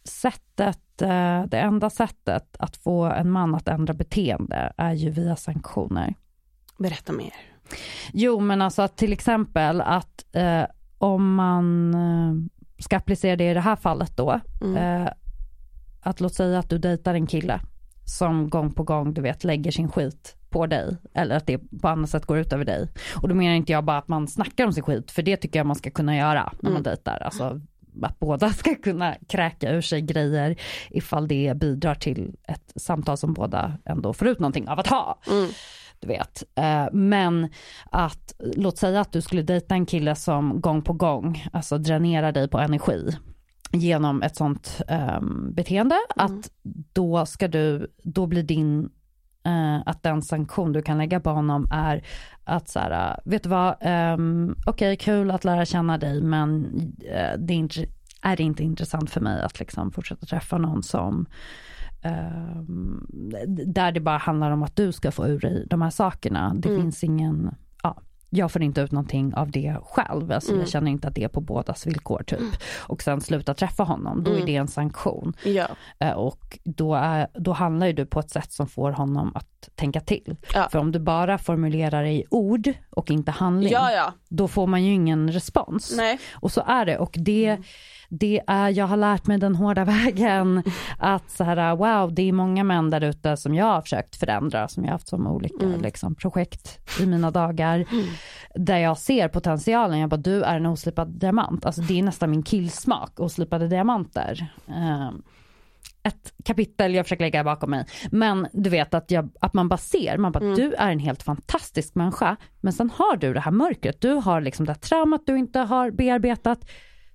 sättet, eh, det enda sättet att få en man att ändra beteende är ju via sanktioner. Berätta mer. Jo men alltså att till exempel att eh, om man eh, ska applicera det i det här fallet då, Mm. eh, att låt säga att du dejtar en kille som gång på gång du vet lägger sin skit på dig eller att det på annat sätt går ut över dig. Och då menar inte jag bara att man snackar om sin skit för det tycker jag man ska kunna göra när man dejtar. Alltså att båda ska kunna kräka ur sig grejer ifall det bidrar till ett samtal som båda ändå får ut någonting av att ha. Mm. Du vet. Eh, Men att låt säga att du skulle dejta en kille som gång på gång alltså dränerar dig på energi genom ett sånt ehm, beteende att då ska du, då blir din eh, att den sanktion du kan lägga på honom är att så här, eh, vet du vad, um, okej kul att lära känna dig men eh, det är, inte, är det inte intressant för mig att liksom fortsätta träffa någon som ehm, där det bara handlar om att du ska få ur dig de här sakerna. Det finns ingen, ja, jag får inte ut någonting av det själv. Alltså Jag känner inte att det är på bådas villkor typ. Och sen sluta träffa honom, då är det en sanktion. Ja. Eh, Och då, är, då handlar ju du på ett sätt som får honom att tänka till. Ja. För om du bara formulerar i ord och inte handling, ja, ja. då får man ju ingen respons. Nej. Och så är det. Och det, det är, jag har lärt mig den hårda vägen att så här, wow, det är många män där ute som jag har försökt förändra, som jag har haft som olika liksom, projekt i mina dagar. Där jag ser potentialen, jag bara du är en oslipad diamant. Alltså det är nästan min killsmak, oslipade diamanter. Ehm, ett kapitel jag försöker lägga bakom mig. Men du vet att, jag, att man bara ser, man bara, Mm. du är en helt fantastisk människa. Men sen har du det här mörkret, du har liksom det här traumat du inte har bearbetat.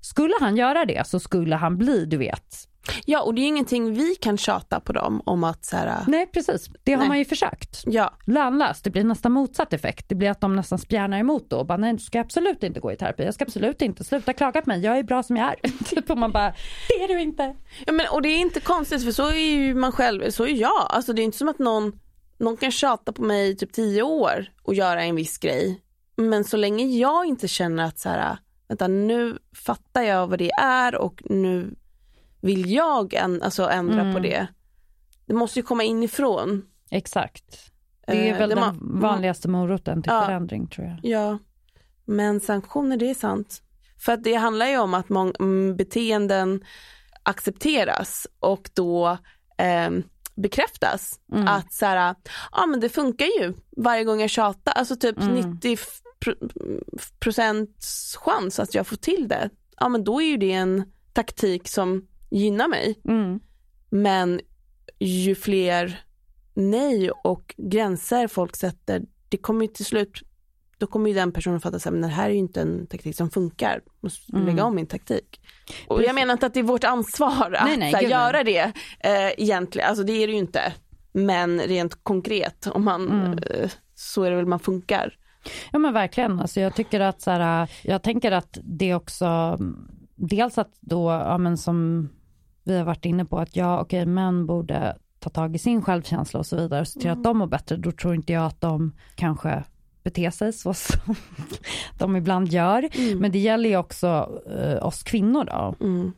Skulle han göra det så skulle han bli, du vet. Ja och det är ingenting vi kan tjata på dem om att så här, Nej precis, det har Nej. man ju försökt. ja, Lönlöst, det blir nästan motsatt effekt. Det blir att de nästan spjärnar emot då. Bara, nej du ska absolut inte gå i terapi, jag ska absolut inte, sluta klaga på mig, jag är bra som jag är. typ och man bara, det är du inte. ja men, och det är inte konstigt för så är ju man själv, så är jag. Alltså det är inte som att någon, någon kan tjata på mig i typ tio år och göra en viss grej. Men så länge jag inte känner att så här, vänta nu fattar jag vad det är och nu vill jag en, alltså ändra Mm. på det. Det måste ju komma inifrån. Exakt. Det är Eh, väl det den vanligaste moroten till Ja. förändring tror jag. Ja, men sanktioner det är sant. För att det handlar ju om att mång- mm, beteenden accepteras och då ehm, bekräftas. Mm. Att så här, ja men det funkar ju varje gång jag tjatar, alltså typ Mm. 90 f- pro- procents chans att jag får till det. Ja men då är ju det en taktik som gynnar mig. Mm. Men ju fler nej och gränser folk sätter, det kommer ju till slut, då kommer ju den personen fatta att det här är ju inte en taktik som funkar, måste Mm. lägga om min taktik. Och Precis. jag menar inte att det är vårt ansvar att Nej, nej, här, göra det eh, egentligen, alltså det är det ju inte. Men rent konkret, om man, Mm. eh, så är det väl man funkar. Ja men verkligen, alltså jag tycker att så här, jag tänker att det också, dels att då, ja men som vi har varit inne på, att ja okej män borde ta tag i sin självkänsla och så vidare och se till att de mår bättre, då tror inte jag att de kanske beter sig så som de ibland gör. Men det gäller ju också eh, oss kvinnor då. Mm.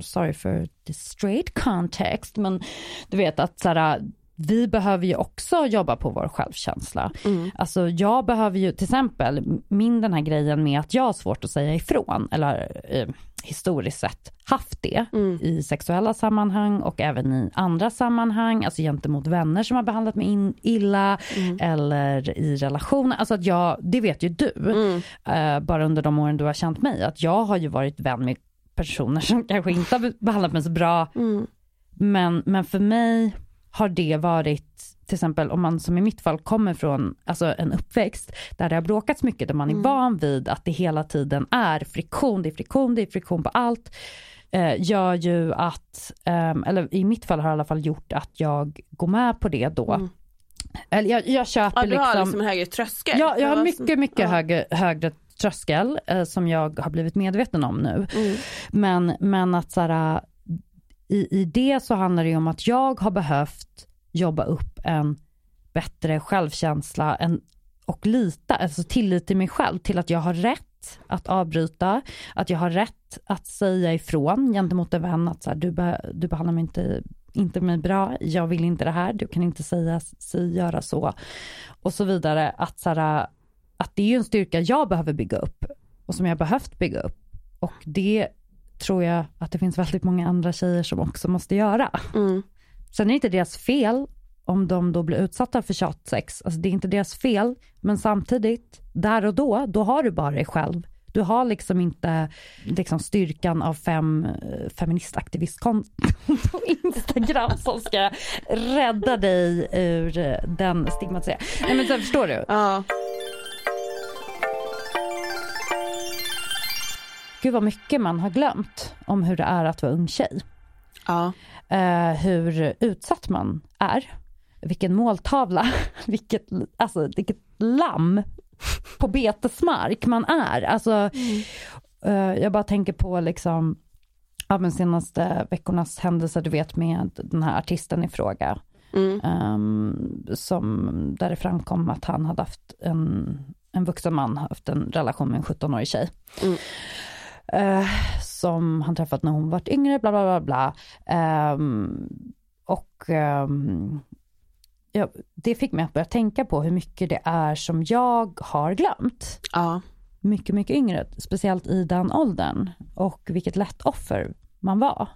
Sorry for the straight context, men du vet att så här, vi behöver ju också jobba på vår självkänsla. Mm. Alltså jag behöver ju till exempel, min den här grejen med att jag har svårt att säga ifrån, eller eh, historiskt sett haft det Mm. i sexuella sammanhang och även i andra sammanhang, alltså gentemot vänner som har behandlat mig in, illa Mm. eller i relationer. Alltså att jag, det vet ju du, Mm. eh, bara under de åren du har känt mig, att jag har ju varit vän med personer som kanske inte har behandlat mig så bra Mm. men, men för mig har det varit, till exempel om man som i mitt fall kommer från alltså en uppväxt där det har bråkats mycket, där man är van vid att det hela tiden är friktion, det är friktion, det är friktion på allt, eh, gör ju att, ehm, eller i mitt fall har det i alla fall gjort att jag går med på det då. Mm. Eller jag, jag köper Ja, du liksom, har liksom högre tröskel. ja, jag har mycket, mycket ja. högre, högre tröskel eh, som jag har blivit medveten om nu. Mm. Men, men att så här, i, i det så handlar det ju om att jag har behövt jobba upp en bättre självkänsla en, och lita, alltså tillit till mig själv, till att jag har rätt att avbryta, att jag har rätt att säga ifrån gentemot en vän att så här, du, be, du behandlar mig inte, inte mig bra, jag vill inte det här, du kan inte säga, si, göra så och så vidare. Att, så här, att det är ju en styrka jag behöver bygga upp och som jag behövt bygga upp och det tror jag att det finns väldigt många andra tjejer som också måste göra. Mm. Sen är det inte deras fel om de då blir utsatta för tjatsex. Alltså det är inte deras fel, men samtidigt, där och då, då har du bara dig själv. Du har liksom inte liksom styrkan av fem eh, feministaktivistkonton på Instagram som ska rädda dig ur eh, den stigmatiseringen. Nej men så förstår du? Ja. Gud vad mycket man har glömt om hur det är att vara ung tjej. Ja. eh, hur utsatt man är. Vilken måltavla, vilket, alltså, vilket lamm på betesmark man är. Alltså, eh, jag bara tänker på liksom, ja, men senaste veckornas händelser, du vet med den här artisten i fråga. Mm. ehm, som, där det framkom att han hade haft en, en vuxen man haft en relation med en 17-årig tjej. Mm. Eh, som han träffat när hon var yngre, bla bla bla bla. Ehm, och ehm, ja, det fick mig att börja tänka på hur mycket det är som jag har glömt. Ja. Mycket, mycket yngre, speciellt i den åldern. Och vilket lätt offer man var.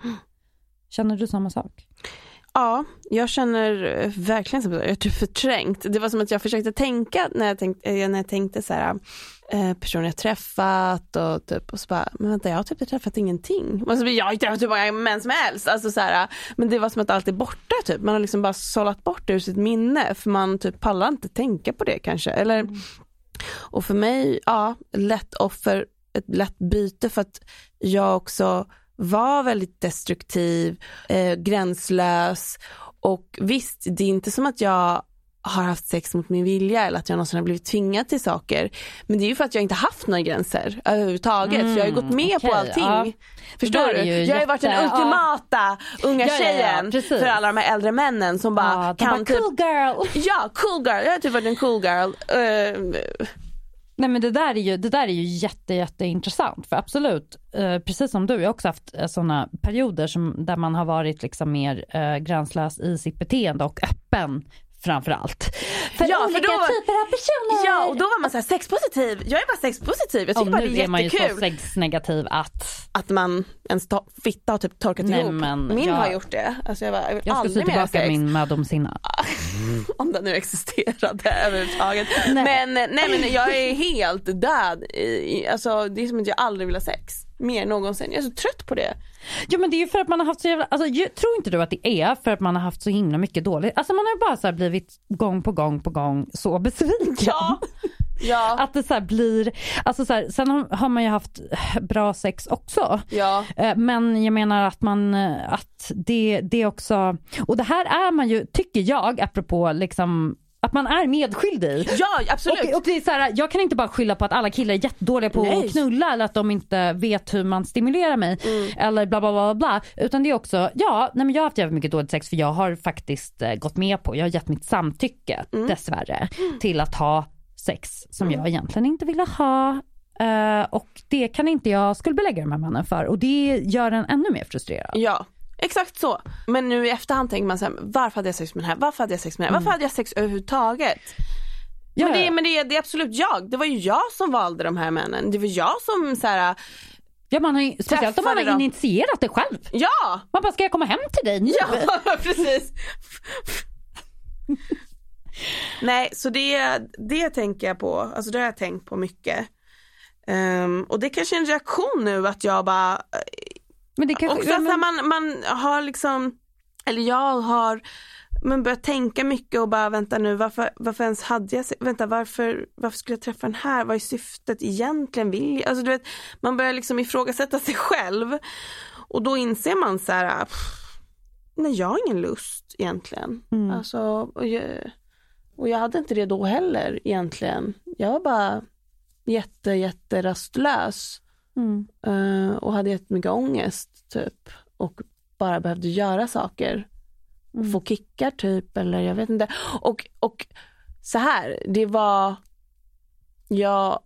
Känner du samma sak? Ja, jag känner eh, verkligen som jag är typ förträngt. Det var som att jag försökte tänka när jag tänkte, eh, när jag tänkte så här, eh, personer jag träffat och typ och så bara, men vänta jag har typ träffat ingenting. Och så blir jag träffat hur många män som helst. Alltså så här, men det var som att allt är borta typ. Man har liksom bara sållat bort det ur sitt minne för man typ pallar inte tänka på det kanske. Eller, mm. Och för mig, ja, lätt offer, ett lätt byte för att jag också var väldigt destruktiv, eh, gränslös och visst, det är inte som att jag har haft sex mot min vilja eller att jag någonsin har blivit tvingad till saker. Men det är ju för att jag inte haft några gränser överhuvudtaget. Mm, för jag har ju gått med okay, på allting. Ja. Förstår du? Jag har ju varit den ultimata unga ja, tjejen ja, för alla de här äldre männen som bara kan bara, typ... Cool girl! Ja, cool girl. Jag har typ varit en cool girl. Uh, Nej men det där är ju, det där är ju jätte, jätteintressant för absolut, eh, precis som du, jag har också haft eh, sådana perioder som, där man har varit liksom mer eh, gränslös i sitt beteende och öppen framförallt. För ja, olika för då, typer av personer. Ja och då var man såhär sexpositiv, jag är bara sexpositiv, jag tycker bara det är jättekul. nu är man ju så sexnegativ att att man ens ta, fitta har typ torkat Nej, ihop. Men, min jag, har gjort det. Alltså jag, bara, jag, jag ska sy tillbaka min mödomshinna. Om den nu existerade överhuvudtaget. Nej. Men, nej men jag är helt död. I, alltså, det är som att jag aldrig vill ha sex. Mer någonsin. Jag är så trött på det. Ja men det är ju för att man har haft så jävla, alltså, tror inte du att det är för att man har haft så himla mycket dåligt, alltså man har bara så blivit gång på gång på gång så besviken. Ja. Ja. Att det så blir, alltså så här, sen har man ju haft bra sex också. Ja. Eh, men jag menar att man, eh, att det, det också, och det här är man ju, tycker jag, apropå liksom att man är medskyldig. Ja absolut. Och, och, det är så här, jag kan inte bara skylla på att alla killar är jättedåliga på nej. att knulla eller att de inte vet hur man stimulerar mig. Mm. Eller bla bla bla bla. Utan det är också, ja nej men jag har haft jävligt mycket dåligt sex för jag har faktiskt eh, gått med på, jag har gett mitt samtycke mm. dessvärre mm. till att ha sex som mm. jag egentligen inte ville ha. Uh, och det kan inte jag skuldbelägga de här männen för och det gör en ännu mer frustrerad. Ja. Exakt så. Men nu i efterhand tänker man så här, varför hade jag sex med den här? Varför hade jag sex med den här? Varför mm. hade jag sex överhuvudtaget? Men, det, men det, det, är absolut jag. Det var ju jag som valde de här männen. Det var jag som så här, Ja, man har, speciellt om man har dem. initierat det själv. Ja! Man bara, ska jag komma hem till dig nu? Ja, precis. Nej, så det, det tänker jag på, alltså det har jag tänkt på mycket. Um, och det är kanske är en reaktion nu att jag bara, men det kanske, också men... man, man har liksom, eller jag har men börjat tänka mycket och bara vänta nu varför, varför ens hade jag, vänta varför, varför skulle jag träffa den här, vad är syftet egentligen, vill jag, alltså du vet man börjar liksom ifrågasätta sig själv och då inser man så här, nej jag har ingen lust egentligen, mm. alltså och jag, och jag hade inte det då heller egentligen. Jag var bara jätte, jätte rastlös. Mm. Uh, och hade jättemycket ångest typ. Och bara behövde göra saker. Mm. Få kickar typ eller jag vet inte. Och, och så här, det var, jag,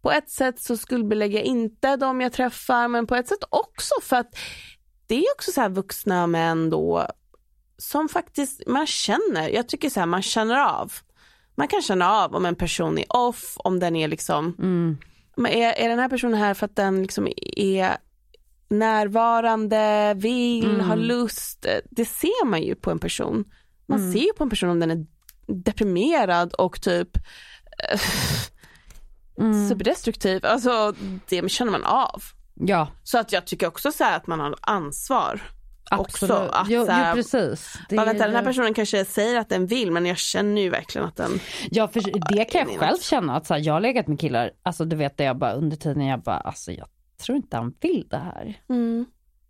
på ett sätt så skuldbelägger jag inte de jag träffar men på ett sätt också för att det är också så här vuxna män då som faktiskt man känner, jag tycker så här, man känner av. Man kan känna av om en person är off, om den är liksom, mm. Är, är den här personen här för att den liksom är närvarande, vill, mm. har lust. Det ser man ju på en person. Man mm. ser ju på en person om den är deprimerad och typ äh, mm. superdestruktiv. Alltså det känner man av. Ja. Så att jag tycker också så att man har ansvar. Absolut. Också att, jo, jo, precis. Det... Vänta, den här personen kanske säger att den vill men jag känner ju verkligen att den... Ja för det kan jag själv känna att så här, jag har legat med killar, alltså du vet det jag bara under tiden jag bara alltså jag tror inte han vill det här. Mm.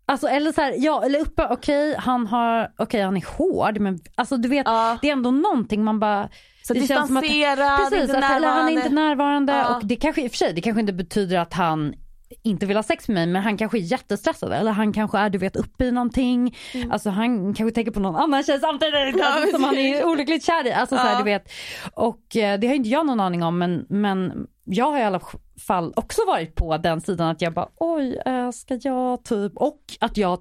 Alltså eller så här, ja eller uppe, okej okay, han har, okej okay, han är hård men alltså du vet ja. det är ändå någonting man bara så det distanserad, känns som att, precis, att, eller han är inte närvarande ja. och det kanske i och för sig det kanske inte betyder att han inte vill ha sex med mig men han kanske är jättestressad eller han kanske är du vet uppe i någonting. Mm. Alltså han kanske tänker på någon annan tjej samtidigt ja, som han är olyckligt kär i. Alltså, så här, du vet. Och eh, det har inte jag någon aning om men, men jag har i alla fall också varit på den sidan att jag bara oj äh, ska jag typ och att jag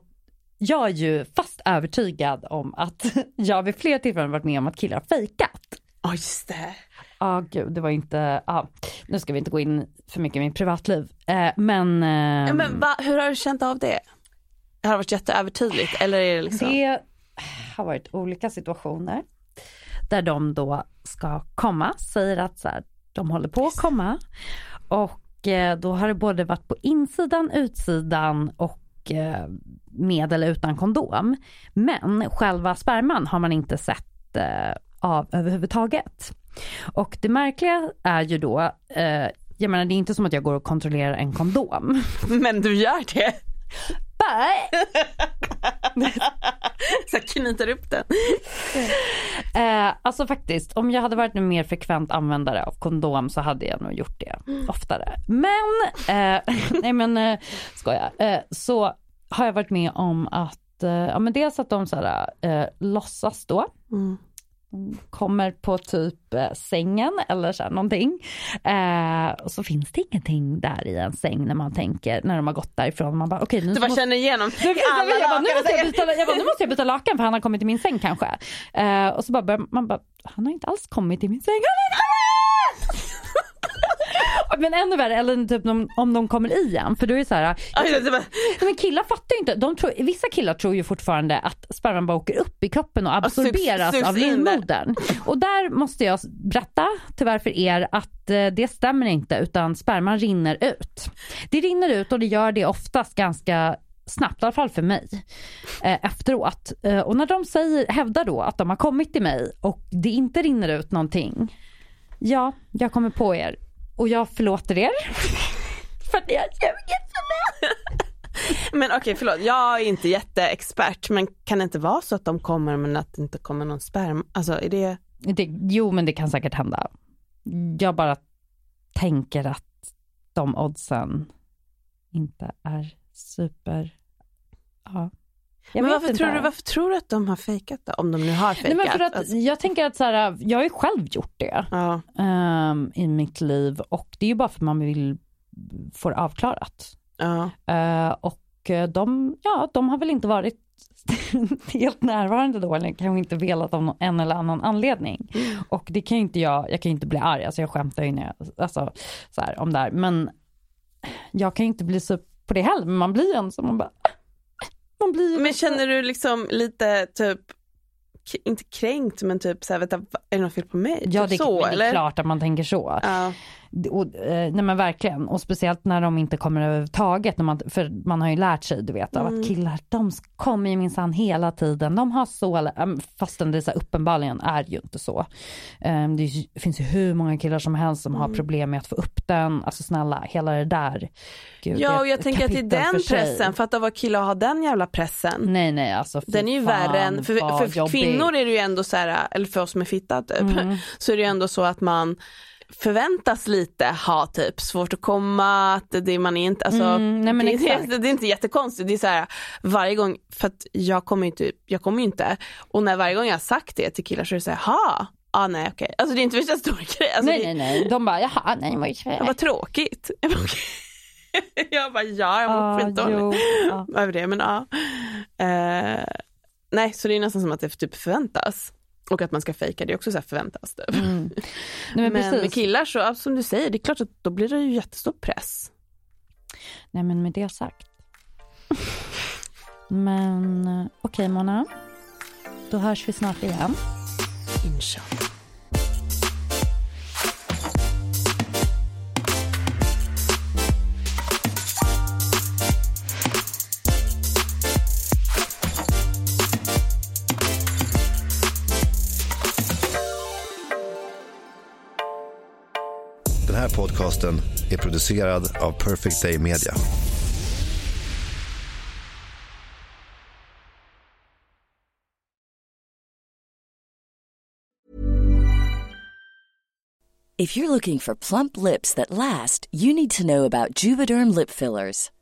jag är ju fast övertygad om att jag vid flera tillfällen varit med om att killar fejkat. Ja oh, just det. Ah, gud, det var inte, ah, nu ska vi inte gå in för mycket i mitt privatliv. Eh, men... Eh, ja, men va, hur har du känt av det? Har det varit jätteövertydligt eller är det liksom? Det, har varit olika situationer där de då ska komma, säger att så här, de håller på att komma. Och eh, då har det både varit på insidan, utsidan och eh, med eller utan kondom. Men själva sperman har man inte sett eh, av överhuvudtaget. Och det märkliga är ju då, eh, jag menar det är inte som att jag går och kontrollerar en kondom. Men du gör det. Så knyter upp den. Eh, alltså faktiskt, om jag hade varit en mer frekvent användare av kondom så hade jag nog gjort det oftare. Men, eh, nej men eh, skojar. Eh, så har jag varit med om att, eh, ja men dels att de så här, eh, låtsas då. Mm. Kommer på typ eh, sängen eller så här någonting. Eh, och så finns det ingenting där i en säng när man tänker, när de har gått därifrån. Man bara okej nu Du bara måste- känner igenom jag, alla jag, bara, nu måste jag, byta, jag bara, nu måste jag byta lakan för han har kommit i min säng kanske. Eh, och så bara, börjar man bara, han har inte alls kommit i min säng. Han har inte kommit! Men ännu värre, eller typ om, om de kommer i en. För då är så här, bara- men killar fattar ju inte. De tror, vissa killar tror ju fortfarande att sperman bara åker upp i kroppen och absorberas sugs av livmodern. Och där måste jag berätta tyvärr för er att eh, det stämmer inte utan sperman rinner ut. Det rinner ut och det gör det oftast ganska snabbt, i alla fall för mig, eh, efteråt. Eh, och när de säger, hävdar då att de har kommit till mig och det inte rinner ut någonting. Ja, jag kommer på er och jag förlåter er. för att jag är Men okej förlåt, jag är inte jätteexpert men kan det inte vara så att de kommer men att det inte kommer någon sperma? Alltså är det, Det, jo men det kan säkert hända. Jag bara tänker att de oddsen inte är super... Ja. Jag men varför tror, du, varför tror du att de har fejkat det? Om de nu har Nej, fejkat? men för att alltså, Jag tänker att så här, jag har ju själv gjort det ja. ehm, i mitt liv och det är ju bara för att man vill få det avklarat. Ja. Eh, och eh, de, ja, de har väl inte varit helt närvarande då eller kanske inte velat av någon, en eller annan anledning. Och det kan ju inte jag, jag kan ju inte bli arg, alltså jag skämtar ju när jag, alltså, så här, om det här. Men jag kan ju inte bli så på det heller, men man blir ju en som man bara, man blir Men känner du liksom lite typ, inte kränkt men typ såhär, vänta, va- är det något fel på mig? Ja typ det, så det är eller? klart att man tänker så. Ja. Och, eh, nej men verkligen, och speciellt när de inte kommer överhuvudtaget. När man, för man har ju lärt sig du vet av Mm. att killar de kommer ju minsann hela tiden. De har så, fastän det så uppenbarligen är ju inte så. Ehm, det finns ju hur många killar som helst som Mm. har problem med att få upp den. Alltså snälla, hela det där. Gud, ja och jag tänker att det är den pressen, för att vara kille och ha den jävla pressen. Nej nej alltså Den är ju fan, värre än, för, för kvinnor är det ju ändå så här, eller för oss med fitta typ, Mm. så är det ju ändå så att man förväntas lite ha typ svårt att komma, att det man är inte, alltså Mm, nej det, det, det är inte jättekonstigt, det är så här varje gång, för att jag kommer ju inte, jag kommer inte, och när varje gång jag har sagt det till killar så är det så här, ha, ah, nej okej, alltså det är inte värsta stor grej, alltså, nej det, nej nej, de bara jaha nej vad jag bara tråkigt. Jag bara, okej. jag bara ja, jag mår ah, skitdåligt ja. över det men ja. Eh, nej så det är nästan som att det typ förväntas. Och att man ska fejka det är också så förväntas typ. Mm. Men, men, med killar så, som du säger, det är klart att då blir det ju jättestor press. Nej men med det sagt. Men eh, okej Mona. Då hörs vi snart igen. Inshallah. Podcasten är producerad av Perfect Day Media. If you're looking for plump lips that last, you need to know about Juvederm lip fillers.